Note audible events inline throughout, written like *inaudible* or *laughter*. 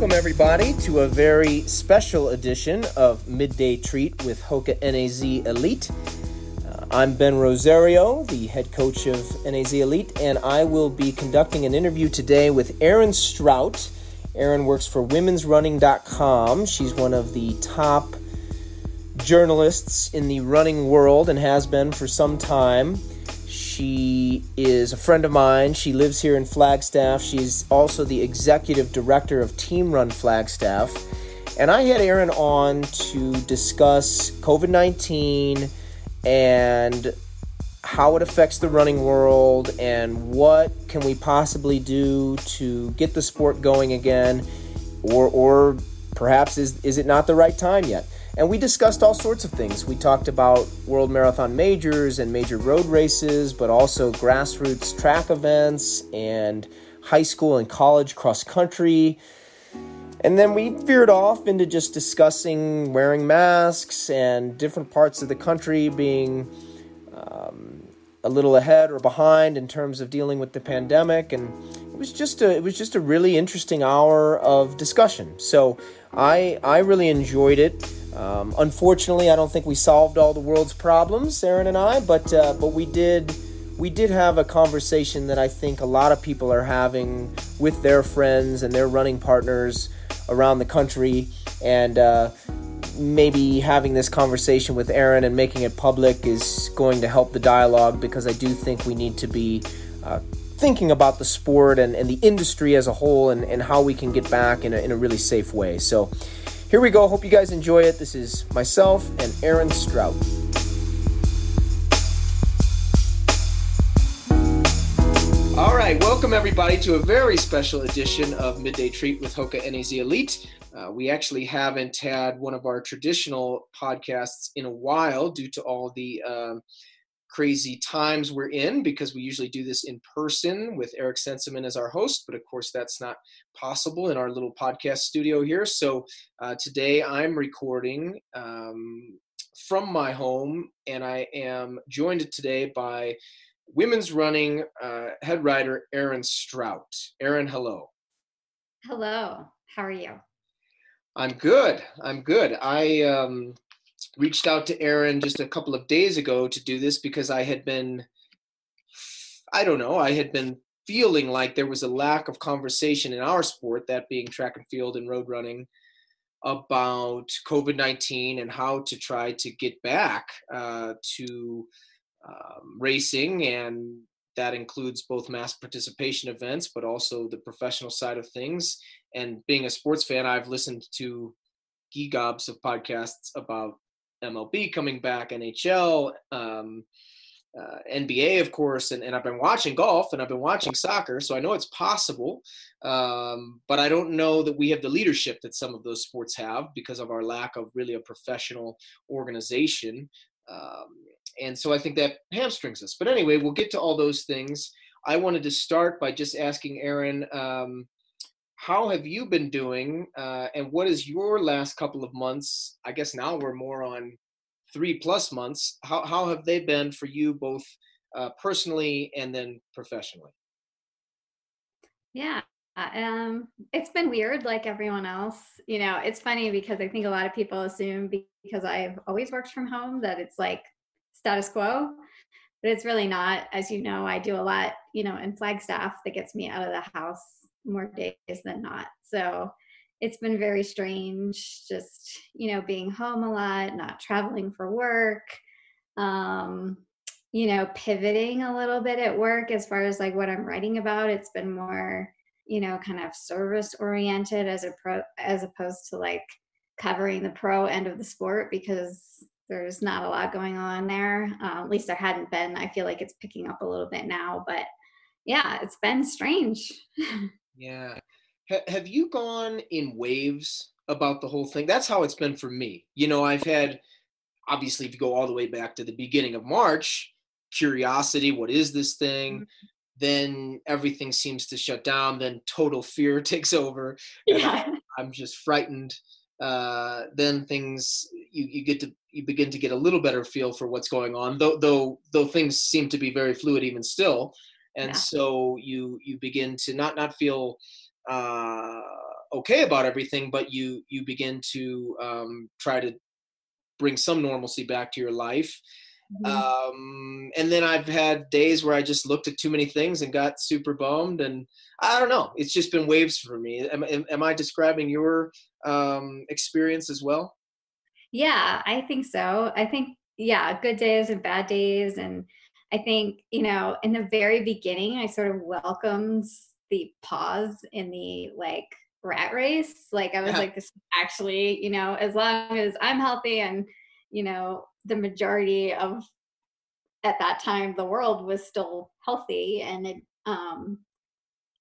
Welcome, everybody, to a very special edition of Midday Treat with Hoka NAZ Elite. Uh, I'm Ben Rosario, the head coach of NAZ Elite, and I will be conducting an interview today with Erin Strout. Erin works for womensrunning.com. She's one of the top journalists in the running world and has been for some time. She is a friend of mine. She lives here in Flagstaff. She's also the executive director of Team Run Flagstaff. And I had Erin on to discuss COVID 19 and how it affects the running world and what can we possibly do to get the sport going again or or perhaps is is it not the right time yet and we discussed all sorts of things. We talked about world marathon majors and major road races, but also grassroots track events and high school and college cross country. And then we veered off into just discussing wearing masks and different parts of the country being um, a little ahead or behind in terms of dealing with the pandemic. And it was just a it was just a really interesting hour of discussion. So I I really enjoyed it. Um, unfortunately, I don't think we solved all the world's problems, Erin and I, but uh, but we did we did have a conversation that I think a lot of people are having with their friends and their running partners around the country, and uh, maybe having this conversation with Erin and making it public is going to help the dialogue because I do think we need to be. Uh, thinking about the sport and, and the industry as a whole and, and how we can get back in a, in a really safe way. So, here we go. Hope you guys enjoy it. This is myself and Erin Strout. All right, welcome everybody to a very special edition of Midday Treat with Hoka NAZ Elite. Uh, we actually haven't had one of our traditional podcasts in a while due to all the um, crazy times we're in because we usually do this in person with Eric Senseman as our host, but of course that's not possible in our little podcast studio here. So uh, today I'm recording um, from my home, and I am joined today by women's running uh, head writer Erin Strout. Erin, hello. Hello. How are you? I'm good. I'm good. I um, reached out to Erin just a couple of days ago to do this because I had been, I don't know, I had been feeling like there was a lack of conversation in our sport, that being track and field and road running, about COVID 19 and how to try to get back uh, to um, racing. And that includes both mass participation events, but also the professional side of things. And being a sports fan, I've listened to gigobs of podcasts about MLB coming back, NHL, um, uh, NBA, of course, and, and I've been watching golf and I've been watching soccer, so I know it's possible. Um, but I don't know that we have the leadership that some of those sports have because of our lack of really a professional organization. Um, and so I think that hamstrings us. But anyway, we'll get to all those things. I wanted to start by just asking Erin um, how have you been doing uh, and what is your last couple of months? I guess now we're more on three plus months. How, how have they been for you both uh, personally and then professionally? Yeah um, it's been weird like everyone else. You know it's funny because i think a lot of people assume because i've always worked from home that it's like status quo but it's really not. As you know i do a lot you know in flagstaff that gets me out of the house more days than not. So it's been very strange just, you know, being home a lot, not traveling for work. Um, you know, pivoting a little bit at work as far as like what I'm writing about. It's been more, you know, kind of service oriented as a pro as opposed to like covering the pro end of the sport because there's not a lot going on there. Uh, at least there hadn't been. I feel like it's picking up a little bit now, but yeah, it's been strange. *laughs* Yeah. H- have you gone in waves about the whole thing? That's how it's been for me. You know, I've had, obviously, if you go all the way back to the beginning of March, curiosity what is this thing? Mm-hmm. Then everything seems to shut down. Then total fear *laughs* takes over. Yeah. I, *laughs* I'm just frightened. Uh, then things you, you get to you begin to get a little better feel for what's going on though though though things seem to be very fluid even still and yeah. so you you begin to not not feel uh, okay about everything, but you you begin to um, try to bring some normalcy back to your life. Mm-hmm. Um, and then I've had days where I just looked at too many things and got super bummed. And I don't know. It's just been waves for me. Am, am, am I describing your um, experience as well? Yeah, I think so. I think, yeah, good days and bad days. And I think, you know, in the very beginning, I sort of welcomed the pause in the like rat race. Like I was yeah. like, this actually, you know, as long as I'm healthy and, you know, the majority of at that time the world was still healthy and it um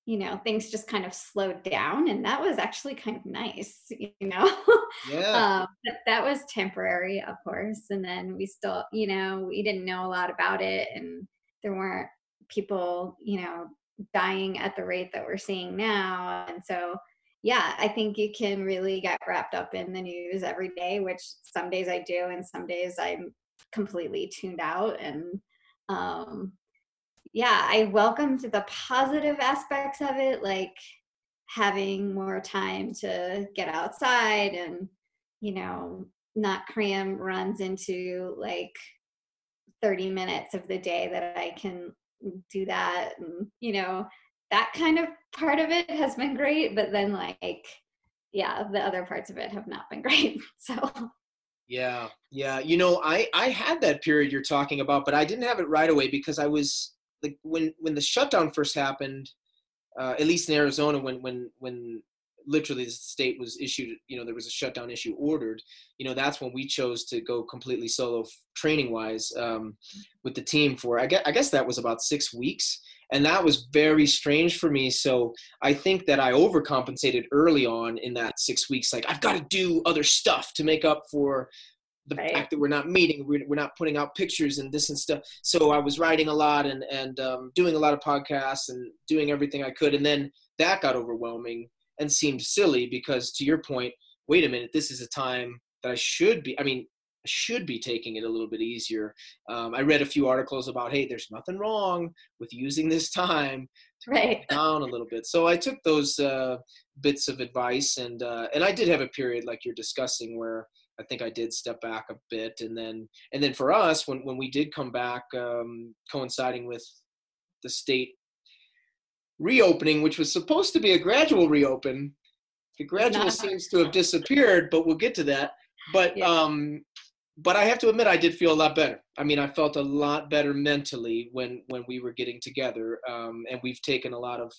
you know things just kind of slowed down and that was actually kind of nice you know? *laughs* Yeah. Um, but that was temporary of course and then we still you know we didn't know a lot about it and there weren't people you know dying at the rate that we're seeing now and so yeah i think you can really get wrapped up in the news every day which some days i do and some days i'm completely tuned out and um yeah, I welcomed the positive aspects of it, like having more time to get outside and, you know, not cram runs into like 30 minutes of the day that I can do that. And, you know, that kind of part of it has been great. But then, like, yeah, the other parts of it have not been *laughs* great. So, yeah, yeah. You know, I I had that period you're talking about, but I didn't have it right away because I was like when when the shutdown first happened, uh, at least in Arizona, when when when literally the state was issued, you know, there was a shutdown issue ordered. You know, that's when we chose to go completely solo training wise um, with the team for. I guess I guess that was about six weeks, and that was very strange for me. So I think that I overcompensated early on in that six weeks. Like I've got to do other stuff to make up for the right. fact that we're not meeting, we're, we're not putting out pictures and this and stuff. So I was writing a lot and and um, doing a lot of podcasts and doing everything I could, and then that got overwhelming and seemed silly because, to your point, wait a minute, this is a time that I should be. I mean, I should be taking it a little bit easier. Um, I read a few articles about, hey, there's nothing wrong with using this time to right. down a little bit. So I took those uh, bits of advice, and uh, and I did have a period like you're discussing where I think I did step back a bit, and then and then for us, when when we did come back, um, coinciding with the state reopening, which was supposed to be a gradual reopen, the gradual seems to have disappeared. But we'll get to that. But yeah. um, but I have to admit, I did feel a lot better. I mean, I felt a lot better mentally when when we were getting together, um, and we've taken a lot of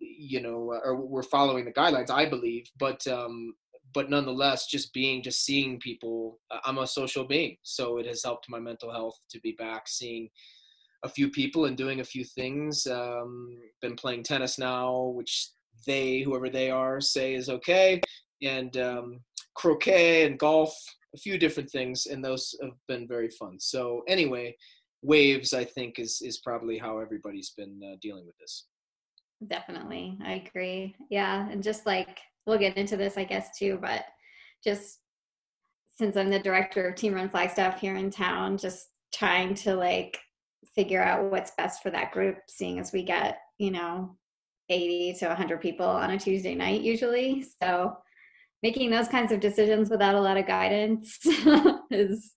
you know, or we're following the guidelines, I believe. But um, but nonetheless, just being, just seeing people, I'm a social being. So it has helped my mental health to be back seeing a few people and doing a few things. Um, been playing tennis now, which they, whoever they are, say is okay. And um, croquet and golf, a few different things. And those have been very fun. So anyway, waves, I think, is, is probably how everybody's been uh, dealing with this. Definitely. I agree. Yeah. And just like we'll get into this, I guess, too, but just since I'm the director of Team Run Flagstaff here in town, just trying to like figure out what's best for that group, seeing as we get, you know, 80 to 100 people on a Tuesday night usually. So making those kinds of decisions without a lot of guidance *laughs* is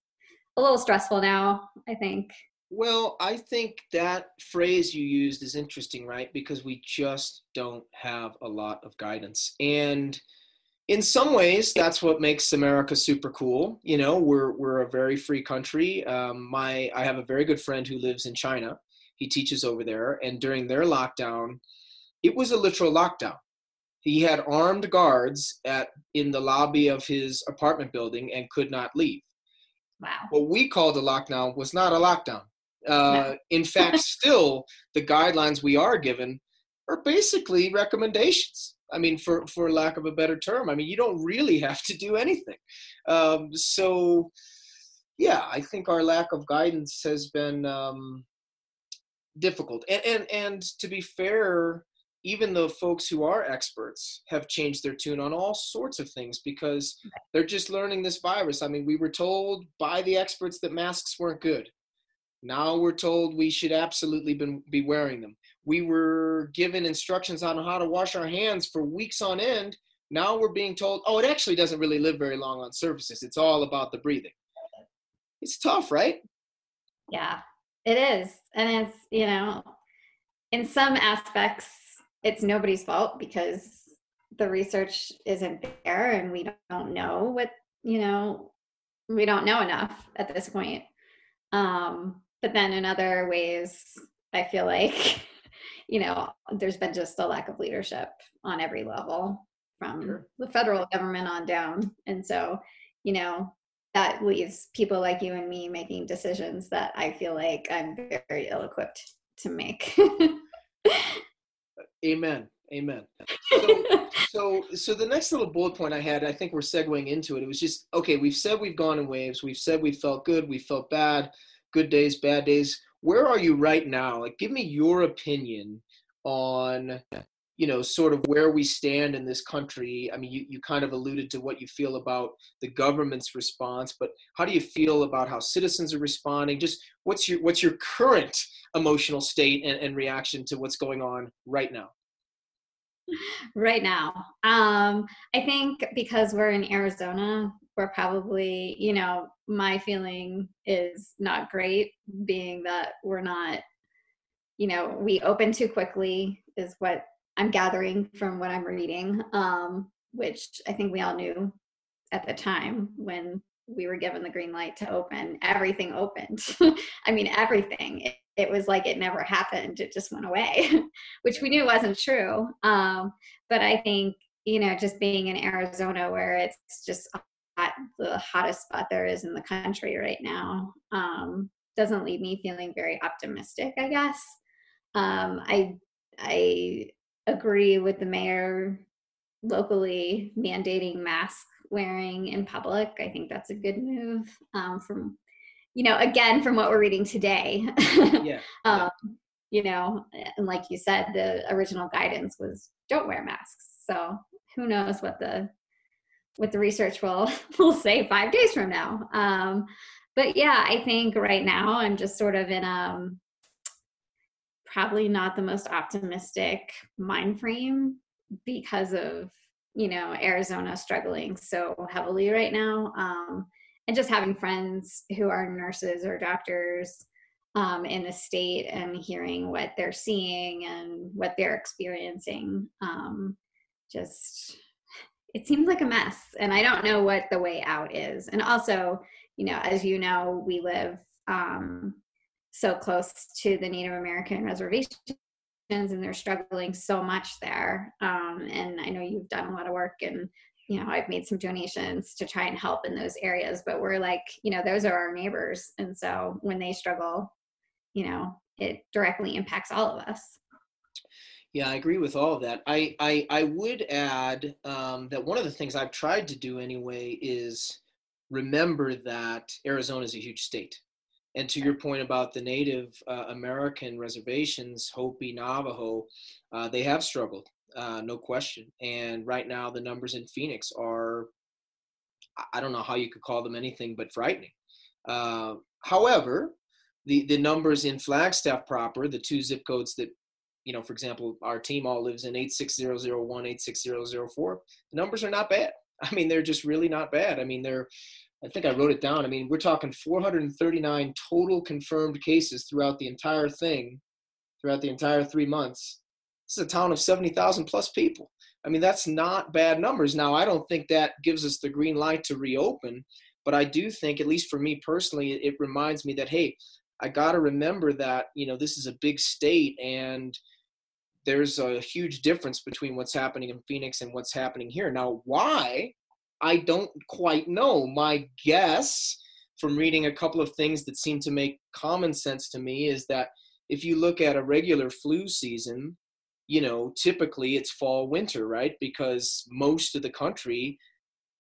a little stressful now, I think. Well, I think that phrase you used is interesting, right? Because we just don't have a lot of guidance. And in some ways, that's what makes America super cool. You know, we're we're a very free country. Um, my I have a very good friend who lives in China. He teaches over there, and during their lockdown, it was a literal lockdown. He had armed guards at in the lobby of his apartment building and could not leave. Wow. What we called a lockdown was not a lockdown. Uh, in fact, *laughs* still the guidelines we are given are basically recommendations. I mean, for for lack of a better term, I mean, you don't really *laughs* have to do anything. Um, so, yeah, I think our lack of guidance has been um, difficult. And, and and to be fair, even the folks who are experts have changed their tune on all sorts of things because they're just learning this virus. I mean, we were told by the experts that masks weren't good. Now we're told we should absolutely be wearing them. We were given instructions on how to wash our hands for weeks on end now we're being told, oh, it actually doesn't really live very long on surfaces. It's all about the breathing. It's tough, right? Yeah, it is. And it's, you know, in some aspects, it's nobody's fault because the research isn't there and we don't know what, you know, we don't know enough at this point. Um, but then in other ways, I feel like, *laughs* you know, there's been just a lack of leadership on every level from sure. the federal government on down. And so, you know, that leaves people like you and me making decisions that I feel like I'm very ill equipped to make. *laughs* Amen. Amen. So, *laughs* so, so the next little bullet point I had, I think we're segueing into it. It was just okay. We've said we've gone in waves. We've said we felt good. We felt bad. Good days, bad days. Where are you right now? Like, give me your opinion on you know, sort of where we stand in this country. I mean, you, you kind of alluded to what you feel about the government's response, but how do you feel about how citizens are responding? Just what's your what's your current emotional state and, and reaction to what's going on right now? *laughs* Right now, um, I think because we're in Arizona, we're probably, you know, my feeling is not great, being that we're not, you know, we open too quickly is what I'm gathering from what I'm reading, um, which I think we all knew at the time when we were given the green light to open. Everything opened. *laughs* I mean, everything. It, it, was like it never happened. It just went away, *laughs* which we knew wasn't true. Um, but I think you know, just being in Arizona where it's just the hottest spot there is in the country right now, um, doesn't leave me feeling very optimistic. I guess. Um, I I agree with the mayor locally mandating mask wearing in public. I think that's a good move. Um, from, you know, again, from what we're reading today. *laughs* yeah. um, you know, and like you said, the original guidance was don't wear masks. So who knows what the what the research will *laughs* will say five days from now. Um, but yeah, I think right now I'm just sort of in um probably not the most optimistic mind frame because of you know arizona struggling so heavily right now um, and just having friends who are nurses or doctors um, in the state and hearing what they're seeing and what they're experiencing um, just it seems like a mess and i don't know what the way out is and also you know as you know we live um, so close to the Native American reservations and they're struggling so much there. Um, and I know you've done a lot of work and you know I've made some donations to try and help in those areas, but we're like, you know, those are our neighbors. And so when they struggle, you know, it directly impacts all of us. Yeah, I agree with all of that. I I, I would add um, that one of the things I've tried to do anyway is remember that Arizona is a huge state. And to your point about the Native uh, American reservations, Hopi, Navajo, uh, they have struggled, uh, no question. And right now, the numbers in Phoenix are, I don't know how you could call them anything but frightening. Uh, however, the, the numbers in Flagstaff proper, the two zip codes that, you know, for example, our team all lives in 86001, 86004, the numbers are not bad. *laughs* I mean, they're just really not bad. I mean, they're I think I wrote it down. I mean, we're talking 439 total confirmed cases throughout the entire thing, throughout the entire three months. This is a town of 70,000 plus people. I mean, that's not bad numbers. Now, I don't think that gives us the green light to reopen, but I do think, at least for me personally, it reminds me that, hey, I got to remember that, you know, this is a big state and there's a huge difference between what's happening in Phoenix and what's happening here. Now, why? I don't quite know. My guess from reading a couple of things that seem to make common sense to me is that if you look at a regular flu season, you know, typically it's fall winter, right? Because most of the country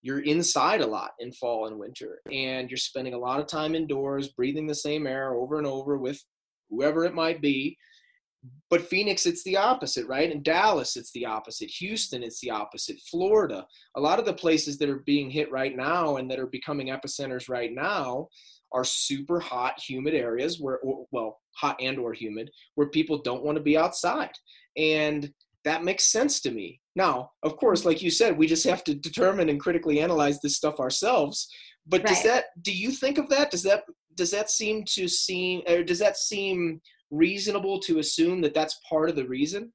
you're inside a lot in fall and winter and you're spending a lot of time indoors breathing the same air over and over with whoever it might be but Phoenix, it's the opposite, right? In Dallas, it's the opposite. Houston, it's the opposite. Florida, a lot of the places that are being hit right now and that are becoming epicenters right now are super hot, humid areas where, well, hot and or humid, where people don't want to be outside. And that makes sense to me. Now, of course, like you said, we just have to determine and critically analyze this stuff ourselves. But right. does that do you think of that? Does that does that seem to seem or does that seem reasonable to assume that that's part of the reason?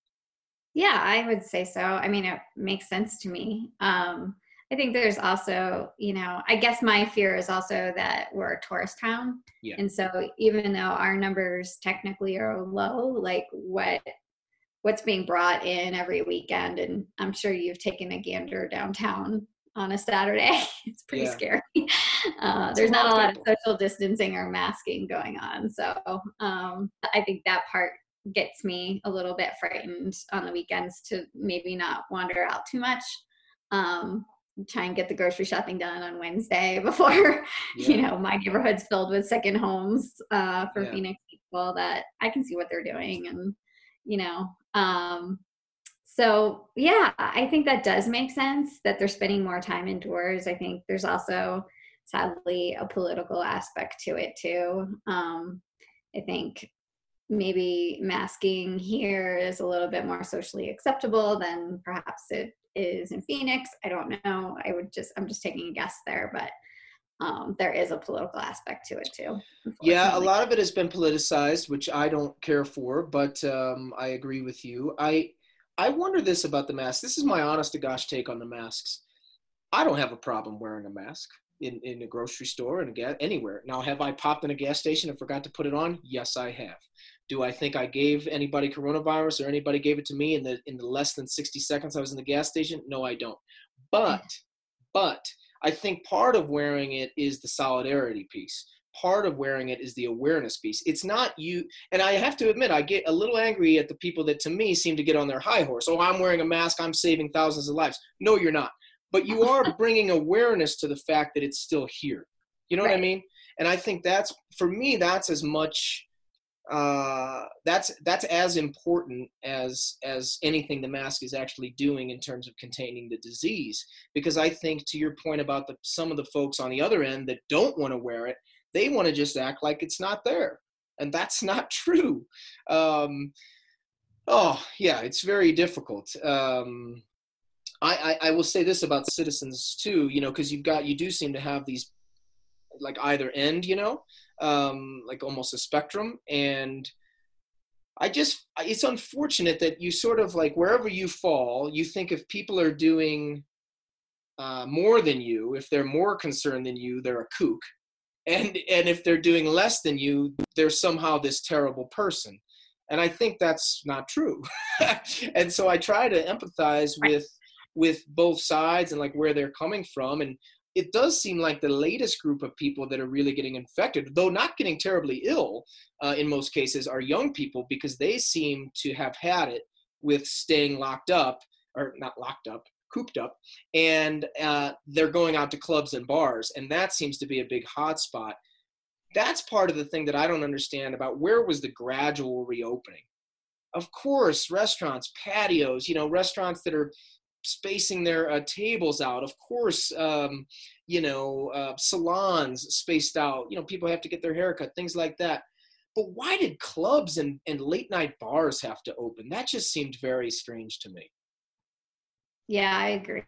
Yeah, I would say so. I mean, it makes sense to me. Um, I think there's also, you know, I guess my fear is also that we're a tourist town. Yeah. And so even though our numbers technically are low, like what what's being brought in every weekend and I'm sure you've taken a gander downtown on a Saturday. *laughs* it's pretty yeah. scary. *laughs* Uh, there's not a lot of social distancing or masking going on. So um, I think that part gets me a little bit frightened on the weekends to maybe not wander out too much. Um, try and get the grocery shopping done on Wednesday *laughs* before yeah. you know my neighborhood's filled with second homes uh, for yeah. Phoenix people that I can see what they're doing and you know um, so yeah I think that does make sense that they're spending more time indoors. I think there's also sadly a political aspect to it too. Um, I think maybe masking here is a little bit more socially acceptable than perhaps it is in Phoenix. I don't know. I would just, I'm just taking a guess there, but um, there is a political aspect to it too. Yeah, a lot of it has been politicized, which I don't care for, but um, I agree with you. I I wonder this about the mask. This is my honest to gosh take on the masks. I don't have a problem wearing a mask in, in a grocery store and a anywhere. Now, have I popped in a gas station and forgot to put it on? Yes, I have. Do I think I gave anybody coronavirus or anybody gave it to me in the in the less than 60 seconds I was in the gas station? No, I don't. But but I think part of wearing it is the solidarity piece. Part of wearing it is the awareness piece. It's not you, and I have to admit, I get a little angry at the people that to me seem to get on their high horse. Oh, I'm wearing a mask, I'm saving thousands of lives. No, you're not. But you are *laughs* bringing awareness to the fact that it's still here. You know right. what I mean? And I think that's, for me, that's as much uh, that's that's as important as as anything the mask is actually doing in terms of containing the disease. Because I think to your point about the some of the folks on the other end that don't want to wear it, they want to just act like it's not there, and that's *laughs* not true. Um, oh yeah, it's very difficult. Um, I, I, I will say this about citizens too, you know, because you've got you do seem to have these like either end, you know, um, like almost a spectrum. And I just, it's unfortunate that you sort of like wherever you fall, you think if people are doing uh, more than you, if they're more concerned than you, they're a kook. And, and if they're doing less than you, they're somehow this terrible person. And I think that's not true. *laughs* and so I try to empathize with with both sides and like where they're coming from and it does seem like the latest group of people that are really getting infected, though not getting terribly ill uh, in most cases, are young people because they seem to have had it with staying locked up, or not locked up, cooped up, and uh, they're going out to clubs and bars, and that seems to be a big hotspot. That's part of the thing that I don't understand about where was the gradual reopening. Of course, restaurants, patios, you know, restaurants that are spacing their uh, tables out. Of course, um, you know, uh, salons spaced out. You know, people have to get their haircut, things like that. But why did clubs and, and late night bars have to open? That just seemed very strange to me. Yeah, I agree.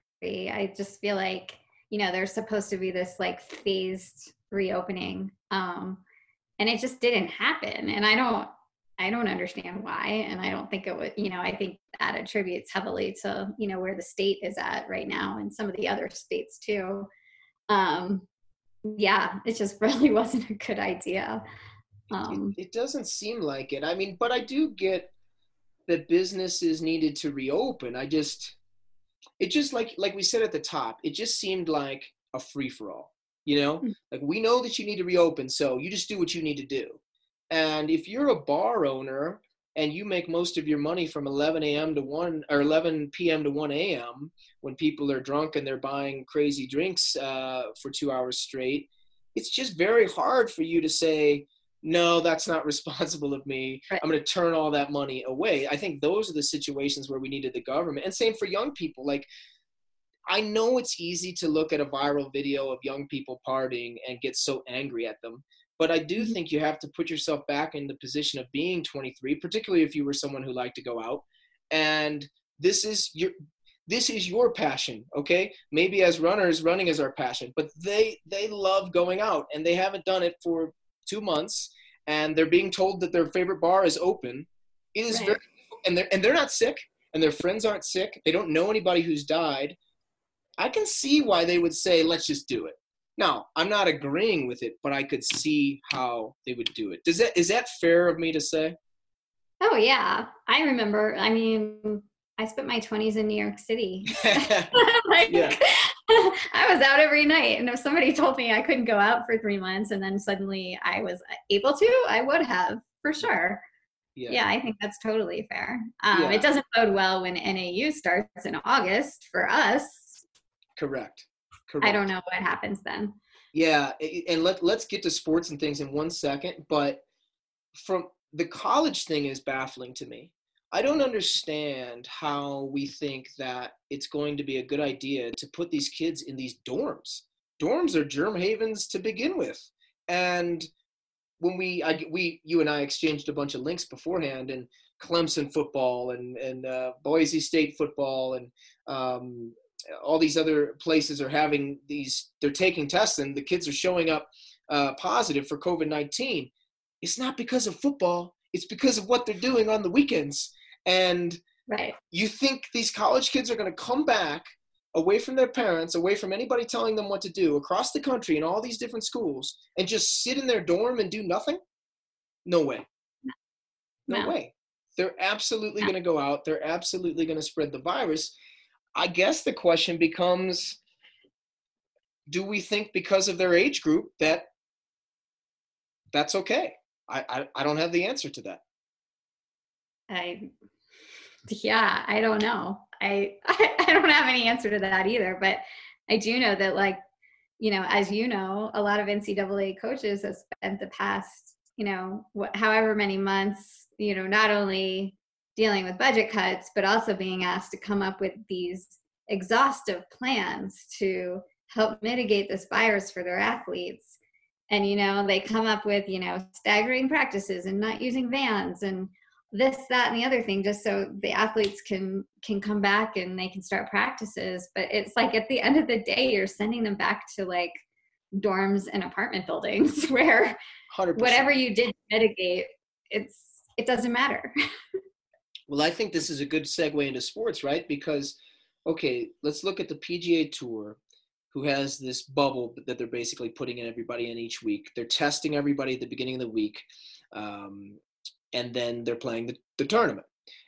I just feel like, you know, there's supposed to be this like phased reopening. Um, and it just didn't happen. And I don't, I don't understand why. And I don't think it would, you know, I think that attributes heavily to, you know, where the state is at right now and some of the other states too. Um, yeah, it just *laughs* really wasn't a good idea. Um, it, it doesn't seem like it. I mean, but I do get that businesses needed to reopen. I just, it just like, like we said at the top, it just seemed like a free for all, you know, mm-hmm. like we know that you need to reopen. So you just do what you need to do and if you're a bar owner and you make most of your money from 11 a.m. to 1 or 11 p.m. to 1 a.m. when people are drunk and they're buying crazy drinks uh, for two hours straight, it's just very hard for you to say, no, that's not *laughs* responsible of me. Right. I'm going to turn all that money away. I think those are the situations where we needed the government. And same for young people. Like, I know it's easy to look at a viral video of young people partying and get so angry at them. But I do mm-hmm. think you have to put yourself back in the position of being 23, particularly if you were someone who liked to go out. And this is your this is your passion okay maybe as runners running is our passion but they they love going out and they haven't done it for two months and they're being told that their favorite bar is open it is right. very and they're and they're not sick and their friends aren't sick they don't know anybody who's died i can see why they would say let's just do it now i'm not agreeing with it but i could see how they would do it does that is that fair of me to say oh yeah i remember i mean I spent my 20s in New York City. *laughs* *laughs* like, yeah. *laughs* I was out every night. And if somebody told me I couldn't go out for three months and then suddenly I was able to, I would have for sure. Yeah, yeah I think that's totally fair. Um, yeah. It doesn't bode well when NAU starts in August for us. Correct. Correct. I don't know what happens then. Yeah. And let, let's get to sports and things in one second. But from the college thing is baffling to me I don't understand how we think that it's going to be a good idea to put these kids in these dorms. Dorms are germ havens to begin with. And when we, I, we, you and I exchanged a bunch of links beforehand, and Clemson football and and uh, Boise State football and um, all these other places are having these. They're taking tests, and the kids are showing up uh, positive for COVID nineteen. It's not because of football. It's because of what they're doing on the weekends. And right. you think these college kids are going to come back away from their parents, away from anybody telling them what to do across the country in all these different schools and just sit in their dorm and do nothing? No way. No, no. way. They're absolutely no. going to go out. They're absolutely going to spread the virus. I guess the question becomes do we think because of their age group that that's okay? I, I, I don't have the answer to that. I yeah, I don't know. I, I, *laughs* I don't have any answer to that either, but I do know that like, you know, as you know, a lot of NCAA coaches have spent the past, you know, however many months, you know, not only dealing with budget cuts, but also being asked to come up with these exhaustive plans to help mitigate this virus for their athletes. And, you know, they come up with, you know, staggering practices and not using vans and this that and the other thing just so the athletes can can come back and they can start practices. But it's like at the end of the day you're sending them back to like dorms and apartment buildings *laughs* where 100%. whatever you did to mitigate it's it doesn't matter. *laughs* Well i think this is a good segue into sports right? Because okay let's look at the pga tour who has this bubble that they're basically putting in everybody in each week. They're testing everybody at the beginning of the week. Um, and then they're playing the, the tournament.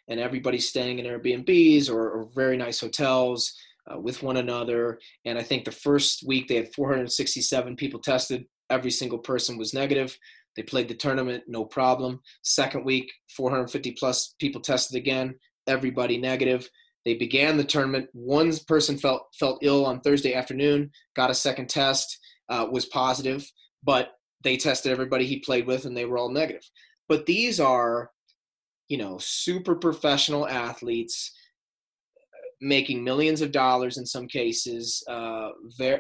And everybody's staying in Airbnbs or, or very nice hotels uh, with one another. And I think the first week they had 467 people tested. Every single person was negative. They played the tournament, no problem. Second week, 450 plus people tested again. Everybody negative. They began the tournament. One person felt felt ill on Thursday afternoon. Got a second test, uh, was positive, but they tested everybody he played with, and they were all negative. But these are, you know, super professional athletes making millions of dollars in some cases, uh,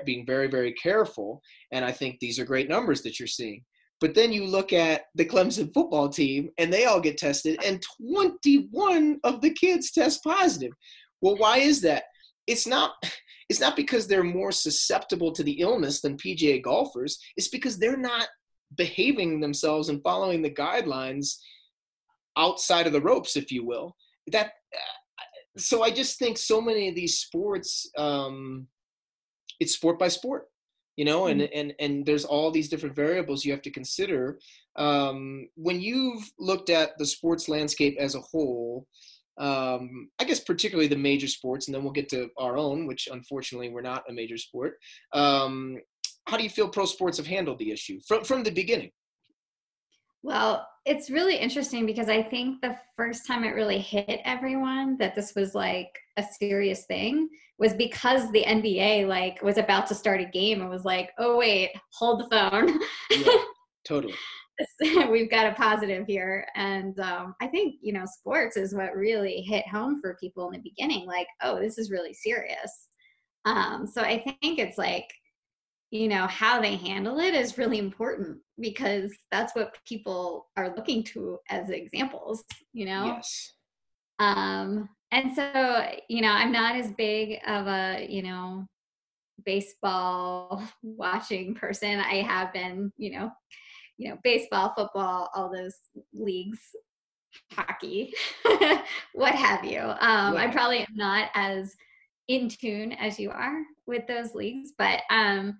being very, very careful. And I think these are great numbers that you're seeing. But then you look at the Clemson football team and they all get tested, and 21 of the kids test positive. Well, why is that? It's not. It's not because they're more susceptible to the illness than PGA golfers. It's because they're not behaving themselves and following the guidelines outside of the ropes, if you will. That so I just think so many of these sports, um, it's sport by sport, you know, and mm-hmm. and and there's all these different variables you have to consider. Um, when you've looked at the sports landscape as a whole, um, I guess particularly the major sports, and then we'll get to our own, which unfortunately we're not a major sport. Um, how do you feel pro sports have handled the issue from from the beginning? Well, it's really interesting because I think the first time it really hit everyone that this was like a serious thing was because the NBA like was about to start a game and was like, "Oh wait, hold the phone." Yeah, *laughs* totally. *laughs* We've got a positive here, and um, I think you know sports is what really hit home for people in the beginning. Like, oh, this is really serious. Um, so I think it's like you know how they handle it is really important because that's what people are looking to as examples you know? Yes. Um and so you know i'm not as big of a you know baseball *laughs* watching person. I have been you know you know baseball football all those leagues hockey *laughs* what have you. Um right. i probably am not as in tune as you are with those leagues but um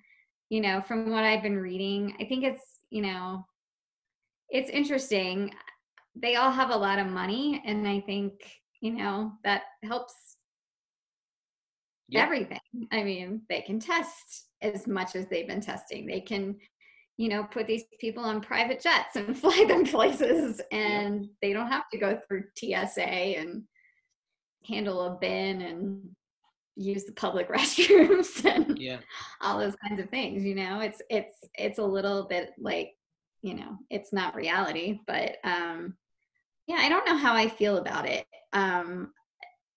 you know from what i've been reading i think it's you know it's interesting. They all have a lot of money and i think you know that helps everything. I mean they can test as much as they've been testing. They can you know put these people on private jets and *laughs* fly them places and they don't have to go through tsa and handle a bin and use the public *laughs* restrooms and yeah. all those kinds of things you know? It's it's it's a little bit like you know it's not reality but um yeah i don't know how i feel about it. Um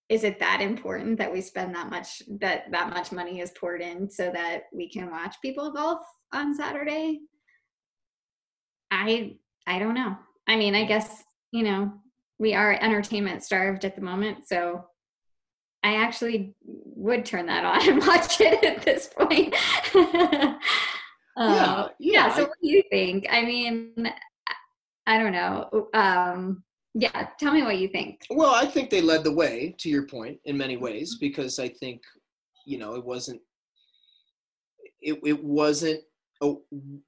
is it that important that we spend that much that that much money is poured in so that we can watch people golf on saturday? I i don't know. I mean i guess you know we are entertainment starved at the moment so i actually would turn that on *laughs* and watch it at this point. *laughs* Uh, yeah, yeah, so what do you think? I mean i don't know um yeah tell me what you think. Well i think they led the way to your point in many ways mm-hmm. because i think you know it wasn't it, it wasn't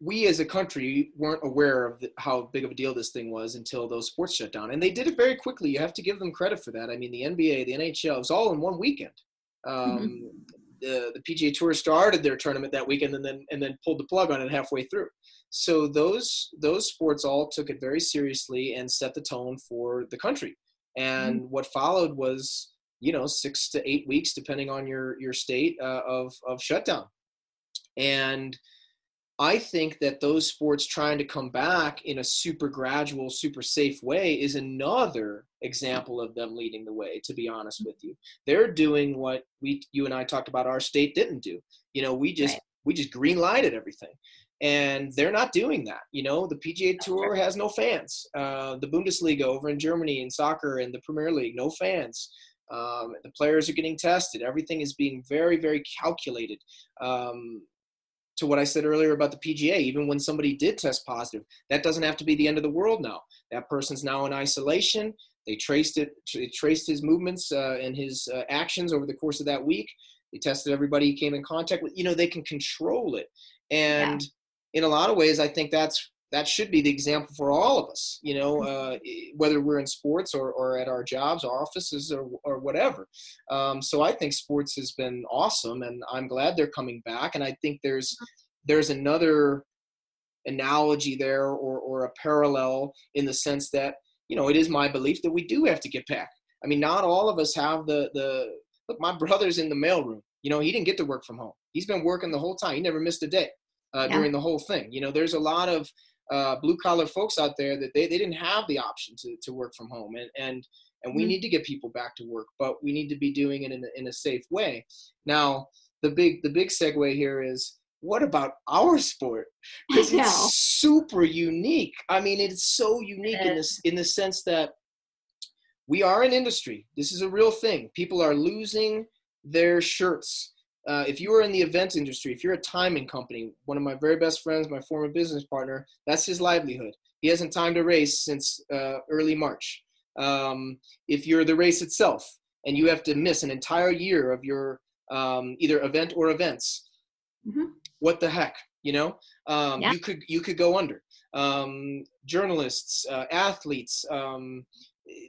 we as a country weren't aware of the, how big of a deal this thing was until those sports shut down and they did it very quickly you have to give them credit for that i mean the nba the nhl it was all in one weekend um, mm-hmm. the, the pga tour started their tournament that weekend and then and then pulled the plug on it halfway through so those those sports all took it very seriously and set the tone for the country. And mm-hmm. what followed was you know six to eight weeks, depending on your your state, uh, of of shutdown. And I think that those sports trying to come back in a super gradual, super safe way is another example of them leading the way. To be honest with you, they're doing what we, you and I talked about. Our state didn't do. You know, we just right. we just green lighted everything and they're not doing that. You know, the PGA Tour has no fans. Uh, the Bundesliga over in Germany in soccer and the Premier League, no fans. Um, the players are getting tested. Everything is being very, very calculated. Um, to what I said earlier about the PGA, even when somebody did test positive, that doesn't have to be the end of the world now. That person's now in isolation. They traced it, they traced his movements uh, and his uh, actions over the course of that week. They tested everybody he came in contact with. You know, they can control it. And yeah in a lot of ways, I think that's that should be the example for all of us. You know, mm-hmm. uh, whether we're in sports or, or at our jobs, our offices, or or whatever. Um, so I think sports has been awesome, and I'm glad they're coming back. And I think there's mm-hmm. there's another analogy there or or a parallel in the sense that you know it is my belief that we do have to get back. I mean, not all of us have the the look. My brother's in the mailroom. You know, he didn't get to work from home. He's been working the whole time. He never missed a day uh, yeah. during the whole thing. You know, there's a lot of uh, blue collar folks out there that they, they didn't have the option to, to work from home and, and, and we mm-hmm. need to get people back to work, but we need to be doing it in a, in a safe way. Now, the big, the big segue here is what about our sport? Because *laughs* it's super unique. I mean, it's so unique in this, in the sense that we are an industry. This is a real thing. People are losing their shirts uh, if you are in the event industry, if you're a timing company, one of my very best friends, my former business partner, that's his livelihood. He hasn't timed a race since uh, early March. Um, if you're the race itself and you have to miss an entire year of your um, either event or events, mm-hmm. what the heck, you know? Um, yeah. You could you could go under. Um, journalists, uh, athletes, um,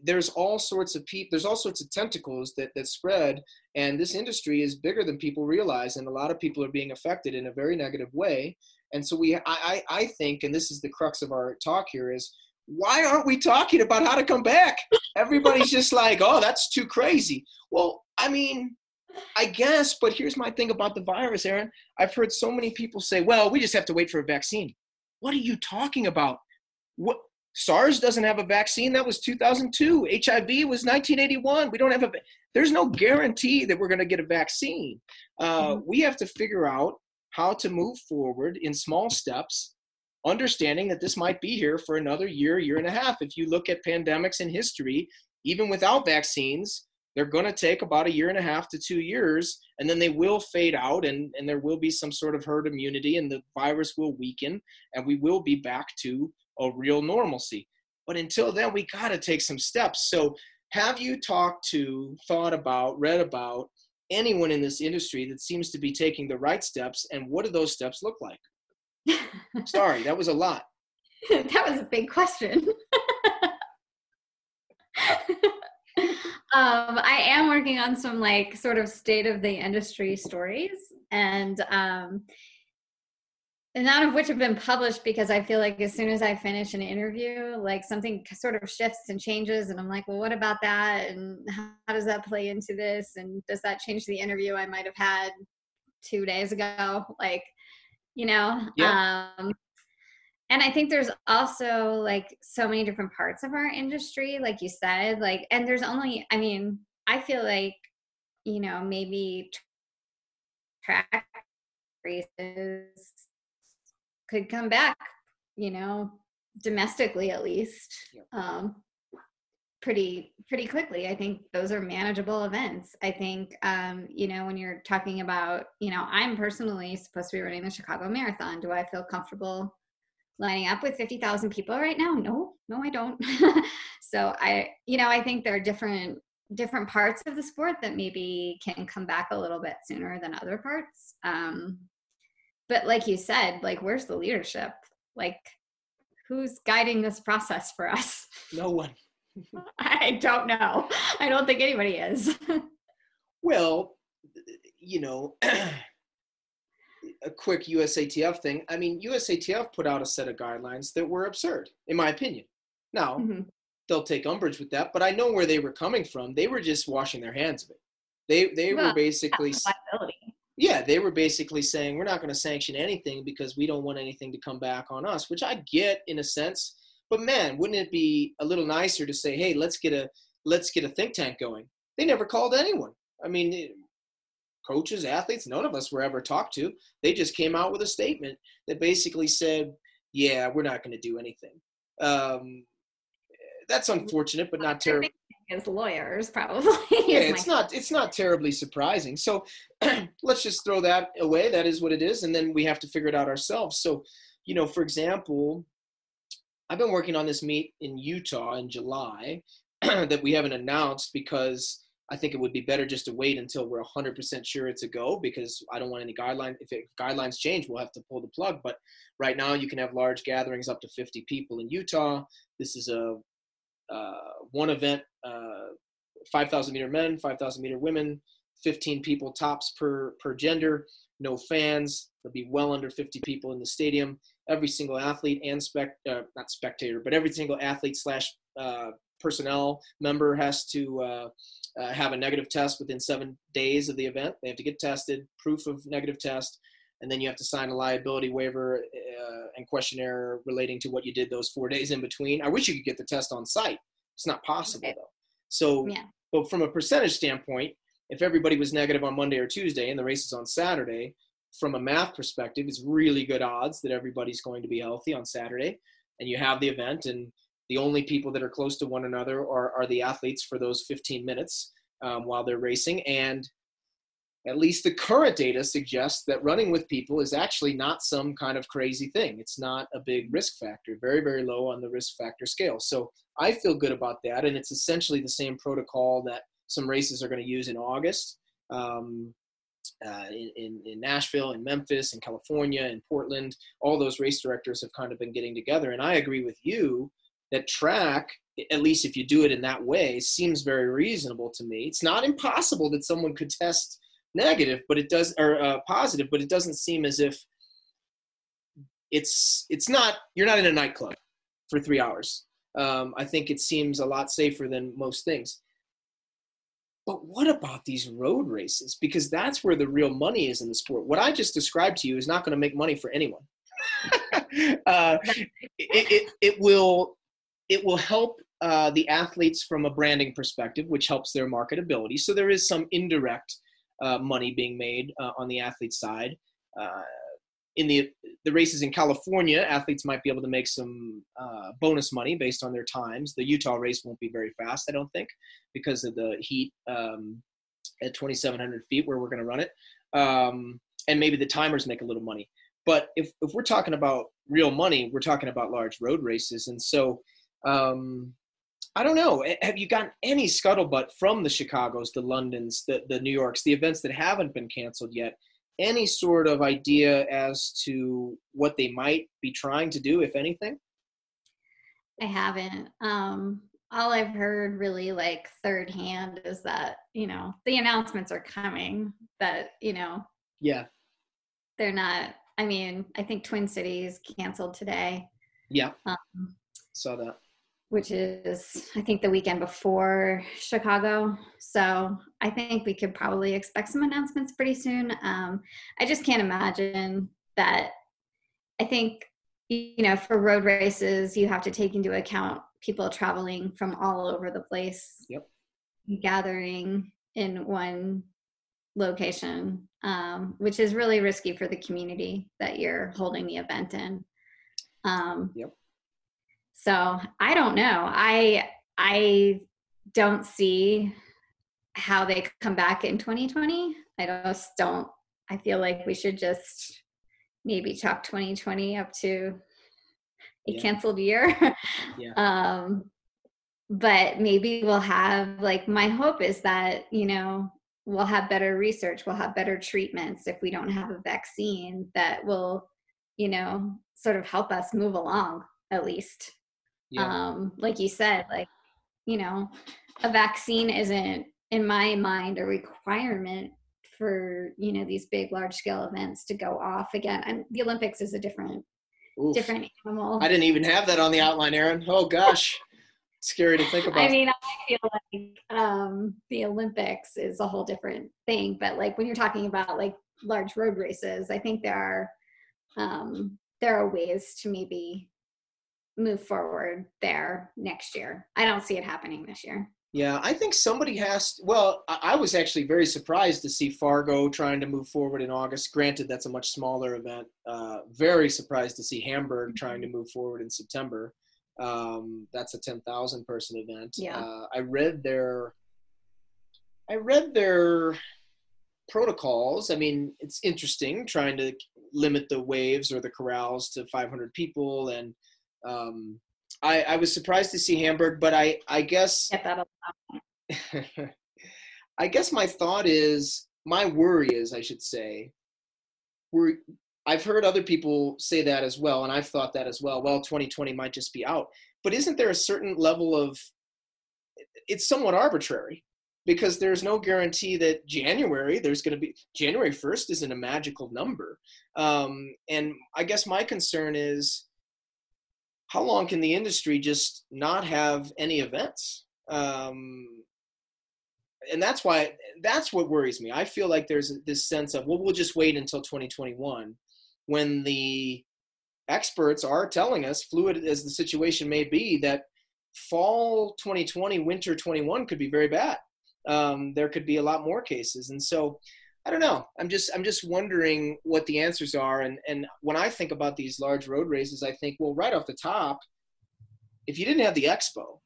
there's all sorts of people there's all sorts of tentacles that that spread and this industry is bigger than people realize and a lot of people are being affected in a very negative way. And so we i i think and this is the crux of our talk here is why aren't we talking about how to come back? Everybody's just like oh that's too crazy. Well i mean i guess but here's my thing about the virus erin. I've heard so many people say well we just have to wait for a vaccine. What are you talking about? What SARS doesn't have a vaccine. That was 2002. HIV was 1981. We don't have a. There's no guarantee that we're going to get a vaccine. Uh, mm-hmm. We have to figure out how to move forward in small steps, understanding that this might be here for another year, year and a half. If you look at pandemics in history, even without vaccines, they're going to take about a year and a half to two years, and then they will fade out, and, and there will be some sort of herd immunity, and the virus will weaken, and we will be back to a real normalcy. But until then, we got to take some steps. So, have you talked to, thought about, read about anyone in this industry that seems to be taking the right steps, and what do those steps look like? *laughs* Sorry, that was a lot. that was a big question. um, I am working on some like sort of state of the industry stories, and um, and none of which have been published because I feel like as soon as I finish an interview, like something sort of shifts and changes, and I'm like, well, what about that? And how does that play into this? And does that change the interview I might have had two days ago? Like, you know, yeah. um, and i think there's also like so many different parts of our industry like you said like and there's only i mean i feel like you know maybe track races could come back you know domestically at least um pretty pretty quickly i think those are manageable events i think um you know when you're talking about you know i'm personally supposed to be running the chicago marathon do i feel comfortable lining up with 50,000 people right now? No, no, I don't. *laughs* so I, you know, I think there are different different parts of the sport that maybe can come back a little bit sooner than other parts. Um, but like you said, like where's the leadership? Like who's guiding this process for us? No one. *laughs* I don't know. I don't think anybody is. *laughs* well, you know, *clears throat* a quick USATF thing. I mean, USATF put out a set of guidelines that were absurd, in my opinion. Now, mm-hmm. they'll take umbrage with that, but I know where they were coming from. They were just washing their hands of it. They they well, were basically yeah, they were basically saying we're not going to sanction anything because we don't want anything to come back on us, which I get in a sense. But man, wouldn't it be a little nicer to say, hey, let's get a let's get a think tank going? They never called anyone. I mean, coaches, athletes, none of us were ever talked to. They just came out with a statement that basically said, "Yeah, we're not going to do anything." Um, that's unfortunate, but not terrible. As lawyers, probably. *laughs* yeah, it's not. It's not terribly surprising. So *clears throat* let's just throw that away. That is what it is, and then we have to figure it out ourselves. So, you know, for example, I've been working on this meet in Utah in July *clears throat* that we haven't announced because I think it would be better just to wait until we're 100% sure it's a go because I don't want any guidelines. If, it, guidelines change, we'll have to pull the plug. But right now, you can have large gatherings up to 50 people in Utah. This is a uh, one event, uh, 5,000 meter men, 5,000 meter women, 15 people tops per per gender. No fans. There'll be well under 50 people in the stadium. Every single athlete and spec, uh, not spectator, but every single athlete slash uh, personnel member has to uh, uh, have a negative test within seven days of the event. They have to get tested, proof of negative test, and then you have to sign a liability waiver uh, and questionnaire relating to what you did those four days in between. I wish you could get the test on site. It's not possible though. So, yeah. but from a percentage standpoint, if everybody was negative on Monday or Tuesday and the race is on Saturday, from a math perspective, it's really good odds that everybody's going to be healthy on Saturday, and you have the event and the only people that are close to one another are, are the athletes for those 15 minutes um, while they're racing. And at least the current data suggests that running with people is actually not some kind of crazy thing. It's not a big risk factor, very, very low on the risk factor scale. So I feel good about that. And it's essentially the same protocol that some races are going to use in August. Um, uh, in, in, in, Nashville, in Memphis, in California, in Portland, all those race directors have kind of been getting together. And I agree with you that track at least if you do it in that way seems very reasonable to me it's not impossible that someone could test negative but it does or uh, positive but it doesn't seem as if it's it's not you're not in a nightclub for three hours. Um, i think it seems a lot safer than most things. But what about these road races? Because that's where the real money is in the sport. What i just described to you is not going to make money for anyone. *laughs* Uh, it, it, it will it will help uh, the athletes from a branding perspective, which helps their marketability. So there is some indirect uh, money being made uh, on the athlete side. Uh, in the the races in California, athletes might be able to make some uh, bonus money based on their times. The Utah race won't be very fast, I don't think, because of the heat um, at 2,700 feet where we're going to run it, um, and maybe the timers make a little money. But if if we're talking about real money, we're talking about large road races, and so. Um, I don't know. Have you gotten any scuttlebutt from the Chicago's, the Londons, the, the New Yorks, the events that haven't been canceled yet? any sort of idea as to what they might be trying to do, if anything? I haven't. Um, all I've heard really like third hand is that, you know, the announcements are coming, that, you know, yeah, they're not. I mean, I think Twin Cities canceled today. Yeah. Um, Saw that which is I think the weekend before Chicago. So I think we could probably expect some announcements pretty soon. Um, I just can't imagine that. I think you know for road races you have to take into account people traveling from all over the place. Yep. Gathering in one location, um, which is really risky for the community that you're holding the event in. Um, yep so I don't know. I I don't see how they come back in 2020. I just don't. I feel like we should just maybe chalk 2020 up to a yeah. canceled year. *laughs* yeah. Um, but maybe we'll have like my hope is that you know we'll have better research, we'll have better treatments if we don't have a vaccine that will you know sort of help us move along at least yeah. um like you said like you know a vaccine isn't in my mind a requirement for you know these big large scale events to go off again. And the olympics is a different Oof. different animal. I didn't even have that on the outline erin. Oh gosh. Scary to think about. i mean i feel like um the olympics is a whole different thing but like when you're talking about like large road races i think there are um there are ways to maybe move forward there next year. I don't see it happening this year. Yeah, I think somebody has. To, well, I was actually very surprised to see Fargo trying to move forward in August. Granted, that's a much smaller event. Uh, very surprised to see Hamburg trying to move forward in September. Um, that's a ten thousand person event. Yeah. Uh, I read their. I read their protocols. I mean, it's interesting trying to limit the waves or the corrals to 500 people and um, I, I was surprised to see Hamburg, but I, I guess *laughs* I guess my thought is my worry is I should say we're I've heard other people say that as well, and I've thought that as well. Well, 2020 might just be out, but isn't there a certain level of it's somewhat arbitrary because there's no guarantee that January there's going to be January 1st isn't a magical number, um, and I guess my concern is how long can the industry just not have any events? Um, and that's why that's what worries me. I feel like there's this sense of well, we'll just wait until 2021, when the experts are telling us, fluid as the situation may be, that fall 2020, winter 21 could be very bad. Um, there could be a lot more cases, and so I don't know. I'm just I'm just wondering what the answers are. And and when I think about these large road races, I think, well, right off the top, if you didn't have the expo,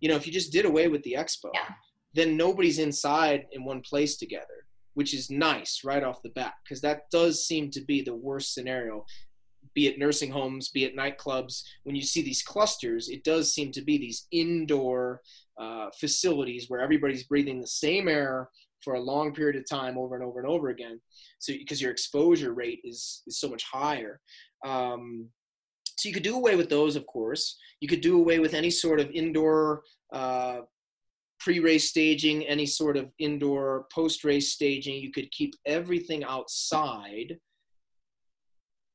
you know, if you just did away with the expo, yeah. then nobody's inside in one place together, which is nice right off the bat, because that does seem to be the worst scenario. Be it nursing homes, be it nightclubs, when you see these clusters, it does seem to be these indoor uh, facilities where everybody's breathing the same air for a long period of time over and over and over again. So because your exposure rate is is so much higher. Um, so you could do away with those of course. You could do away with any sort of indoor uh, pre-race staging any sort of indoor post-race staging. You could keep everything outside.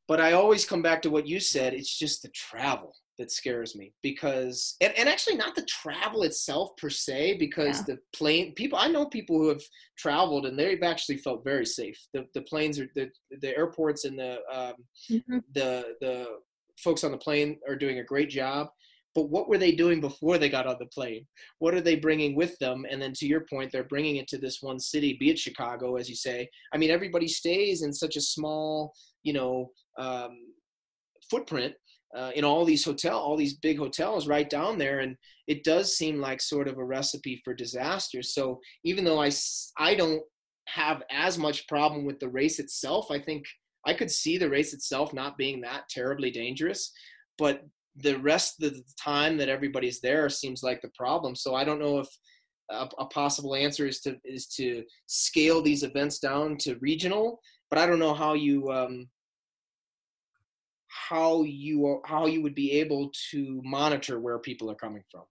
But i always come back to what you said. It's just the travel that scares me because and, and actually not the travel itself per se because yeah. the plane people i know people who have traveled and they've actually felt very safe the the planes are the the airports and the um, mm-hmm. the the folks on the plane are doing a great job but what were they doing before they got on the plane what are they bringing with them and then to your point they're bringing it to this one city be it chicago as you say i mean everybody stays in such a small you know um, footprint uh, in all these hotel, all these big hotels right down there, and it does seem like sort of a recipe for disaster. So even though I I don't have as much problem with the race itself, I think I could see the race itself not being that terribly dangerous, but the rest of the time that everybody's there seems like the problem. So I don't know if a, a, possible answer is to is to scale these events down to regional, but I don't know how you um, how you how you would be able to monitor where people are coming from.